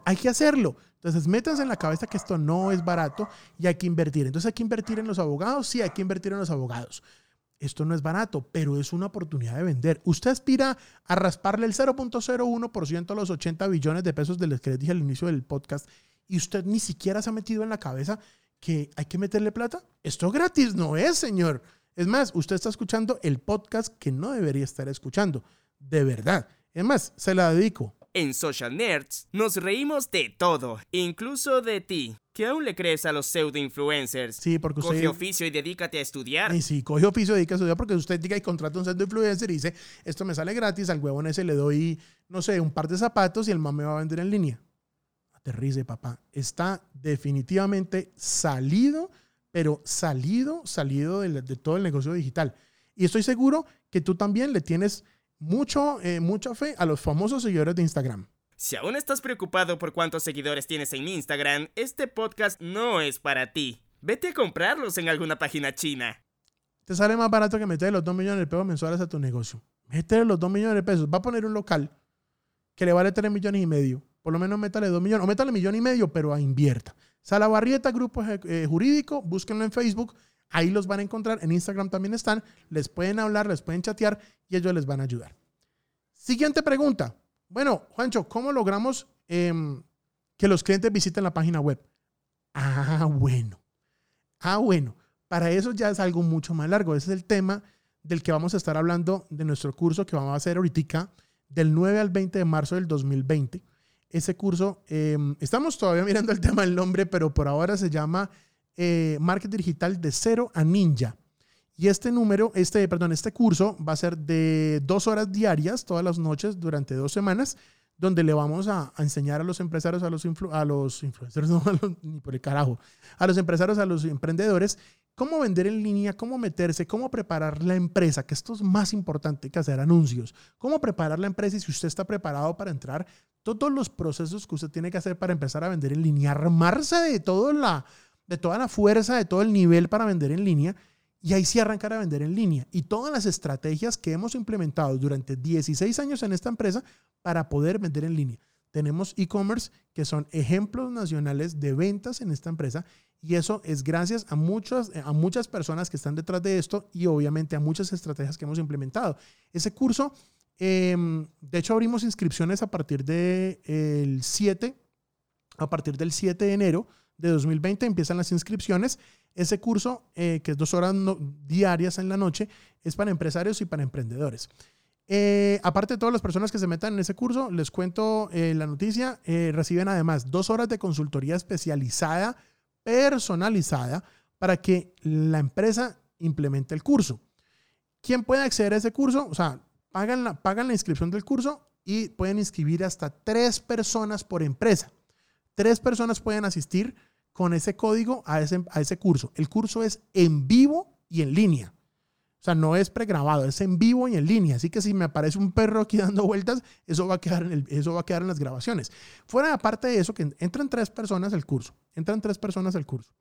Hay que hacerlo. Entonces, métanse en la cabeza que esto no es barato y hay que invertir. Entonces, hay que invertir en los abogados. Sí, hay que invertir en los abogados esto no es barato, pero es una oportunidad de vender. Usted aspira a rasparle el 0.01% a los 80 billones de pesos del que les dije al inicio del podcast y usted ni siquiera se ha metido en la cabeza que hay que meterle plata. Esto gratis no es, señor. Es más, usted está escuchando el podcast que no debería estar escuchando. De verdad. Es más, se la dedico. En Social Nerds nos reímos de todo, incluso de ti. ¿Qué aún le crees a los pseudo influencers? Sí, porque usted. Coge oficio y dedícate a estudiar. Sí, sí, coge oficio y dedícate a estudiar porque usted diga y contrata un pseudo influencer y dice, esto me sale gratis, al huevón ese le doy, no sé, un par de zapatos y el man me va a vender en línea. Aterrice, papá. Está definitivamente salido, pero salido, salido de, de todo el negocio digital. Y estoy seguro que tú también le tienes mucho, eh, mucha fe a los famosos seguidores de Instagram. Si aún estás preocupado por cuántos seguidores tienes en Instagram, este podcast no es para ti. Vete a comprarlos en alguna página china. Te sale más barato que meter los 2 millones de pesos mensuales a tu negocio. Métele los 2 millones de pesos. Va a poner un local que le vale 3 millones y medio. Por lo menos métale 2 millones. O métale millón y medio, pero a invierta. Salabarrieta, grupo eh, jurídico, búsquenlo en Facebook. Ahí los van a encontrar. En Instagram también están. Les pueden hablar, les pueden chatear y ellos les van a ayudar. Siguiente pregunta. Bueno, Juancho, ¿cómo logramos em, que los clientes visiten la página web? Ah, bueno. Ah, bueno. Para eso ya es algo mucho más largo. Ese es el tema del que vamos a estar hablando de nuestro curso que vamos a hacer ahorita del 9 al 20 de marzo del 2020. Ese curso, em, estamos todavía mirando el tema del nombre, pero por ahora se llama eh, Marketing Digital de Cero a Ninja. Y este número, este, perdón, este curso va a ser de dos horas diarias, todas las noches, durante dos semanas, donde le vamos a, enseñar a los empresarios, a los, a los influencers, no, ni por el carajo, a los empresarios, a los emprendedores, cómo vender en línea, cómo meterse, cómo preparar la empresa, que esto es más importante que hacer anuncios, cómo preparar la empresa y si usted está preparado para entrar, todos los procesos que usted tiene que hacer para empezar a vender en línea, armarse de, todo la, de toda la fuerza, de todo el nivel para vender en línea y ahí sí arrancar a vender en línea. Y todas las estrategias que hemos implementado durante 16 años en esta empresa para poder vender en línea. Tenemos e-commerce que son ejemplos nacionales de ventas en esta empresa y eso es gracias a muchas, a muchas personas que están detrás de esto y obviamente a muchas estrategias que hemos implementado. Ese curso, em, de hecho abrimos inscripciones a partir del 7, a partir del 7 de enero de 2020 empiezan las inscripciones. Ese curso, eh, que es dos horas diarias en la noche, es para empresarios y para emprendedores. Eh, aparte de todas las personas que se metan en ese curso, les cuento eh, la noticia, reciben además dos horas de consultoría especializada, personalizada, para que la empresa implemente el curso. ¿Quién puede acceder a ese curso? O sea, pagan pagan la inscripción del curso y pueden inscribir hasta tres personas por empresa. Tres personas pueden asistir con ese código a ese, a ese curso. El curso es en vivo y en línea. O sea, no es pregrabado, es en vivo y en línea. Así que si me aparece un perro aquí dando vueltas, eso va a quedar en, eso va a quedar en las grabaciones. Fuera aparte de eso, que entran tres personas al curso. Entran tres personas al curso.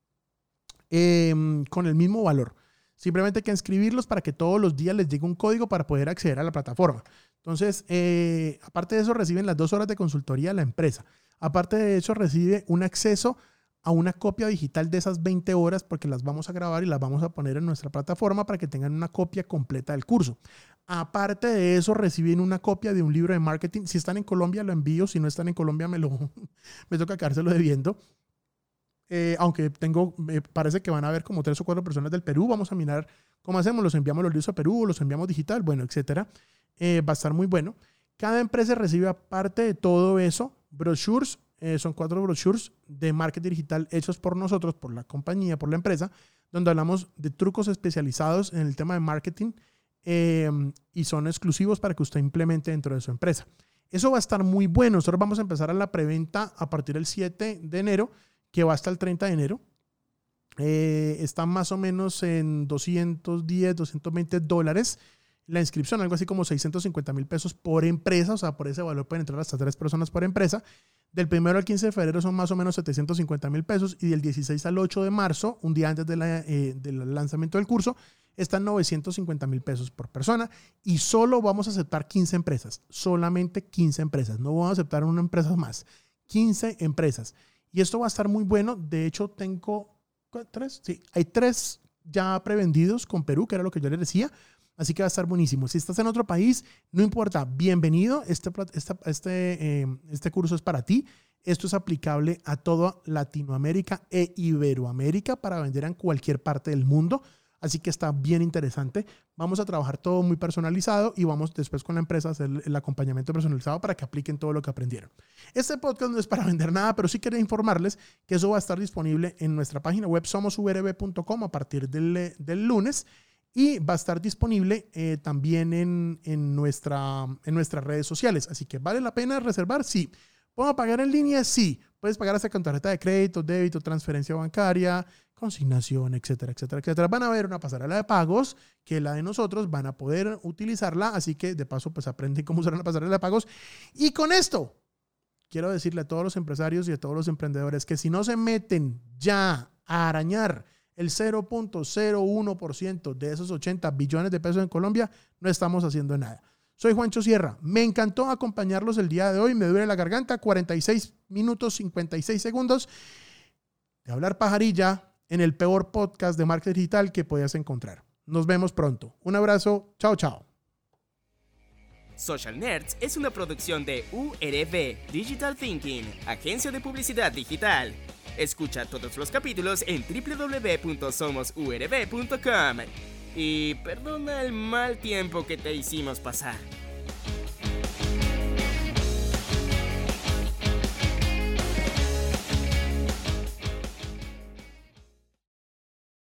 Em, con el mismo valor. Simplemente hay que inscribirlos para que todos los días les llegue un código para poder acceder a la plataforma. Entonces, eh, aparte de eso, reciben las dos horas de consultoría de la empresa. Aparte de eso, recibe un acceso a una copia digital de esas 20 horas porque las vamos a grabar y las vamos a poner en nuestra plataforma para que tengan una copia completa del curso. Aparte de eso, reciben una copia de un libro de marketing. Si están en Colombia, lo envío. Si no están en Colombia, me, lo, me toca quedárselo debiendo. eh, aunque tengo, me parece que van a haber como tres o cuatro personas del Perú. Vamos a mirar cómo hacemos. Los enviamos los libros a Perú, los enviamos digital, bueno, etcétera. Eh, va a estar muy bueno. Cada empresa recibe aparte de todo eso, brochures, eh, son cuatro brochures de marketing digital hechos por nosotros, por la compañía, por la empresa, donde hablamos de trucos especializados en el tema de marketing em, y son exclusivos para que usted implemente dentro de su empresa. Eso va a estar muy bueno. Nosotros vamos a empezar a la preventa a partir del 7 de enero, que va hasta el 30 de enero. Eh, está más o menos en 210, 220 dólares la inscripción, algo así como 650 mil pesos por empresa, o sea, por ese valor pueden entrar hasta tres personas por empresa. Del primero al 15 de febrero son más o menos 750 mil pesos y del 16 al 8 de marzo, un día antes eh, del lanzamiento del curso, están 950 mil pesos por persona y solo vamos a aceptar 15 empresas, solamente 15 empresas, no vamos a aceptar una empresa más, 15 empresas. Y esto va a estar muy bueno, de hecho tengo tres, sí, hay tres ya prevendidos con Perú, que era lo que yo les decía, Así que va a estar buenísimo. Si estás en otro país, no importa, bienvenido. Este, este, em, este curso es para ti. Esto es aplicable a toda Latinoamérica e Iberoamérica para vender en cualquier parte del mundo. Así que está bien interesante. Vamos a trabajar todo muy personalizado y vamos después con la empresa a hacer el acompañamiento personalizado para que apliquen todo lo que aprendieron. Este podcast no es para vender nada, pero sí quería informarles que eso va a estar disponible en nuestra página web somosurb.com a partir del, del lunes y va a estar disponible eh, también en, en, nuestra, en nuestras redes sociales. Así que vale la pena reservar, sí. ¿Puedo pagar en línea? Sí. Puedes pagar hasta con tarjeta de crédito, débito, transferencia bancaria, consignación, etcétera, etcétera, etcétera. Van a ver una pasarela de pagos que la de nosotros van a poder utilizarla. Así que de paso, pues aprenden cómo usar una pasarela de pagos. Y con esto, quiero decirle a todos los empresarios y a todos los emprendedores que si no se meten ya a arañar el 0.01% de esos 80 billones de pesos en Colombia, no estamos haciendo nada. Soy Juancho Sierra. Me encantó acompañarlos el día de hoy. Me duele la garganta. 46 minutos 56 segundos de hablar pajarilla en el peor podcast de marketing digital que puedas encontrar. Nos vemos pronto. Un abrazo. Chao, chao. Social Nerds es una producción de URB Digital Thinking, agencia de publicidad digital. Escucha todos los capítulos en www.somosurb.com. Y perdona el mal tiempo que te hicimos pasar.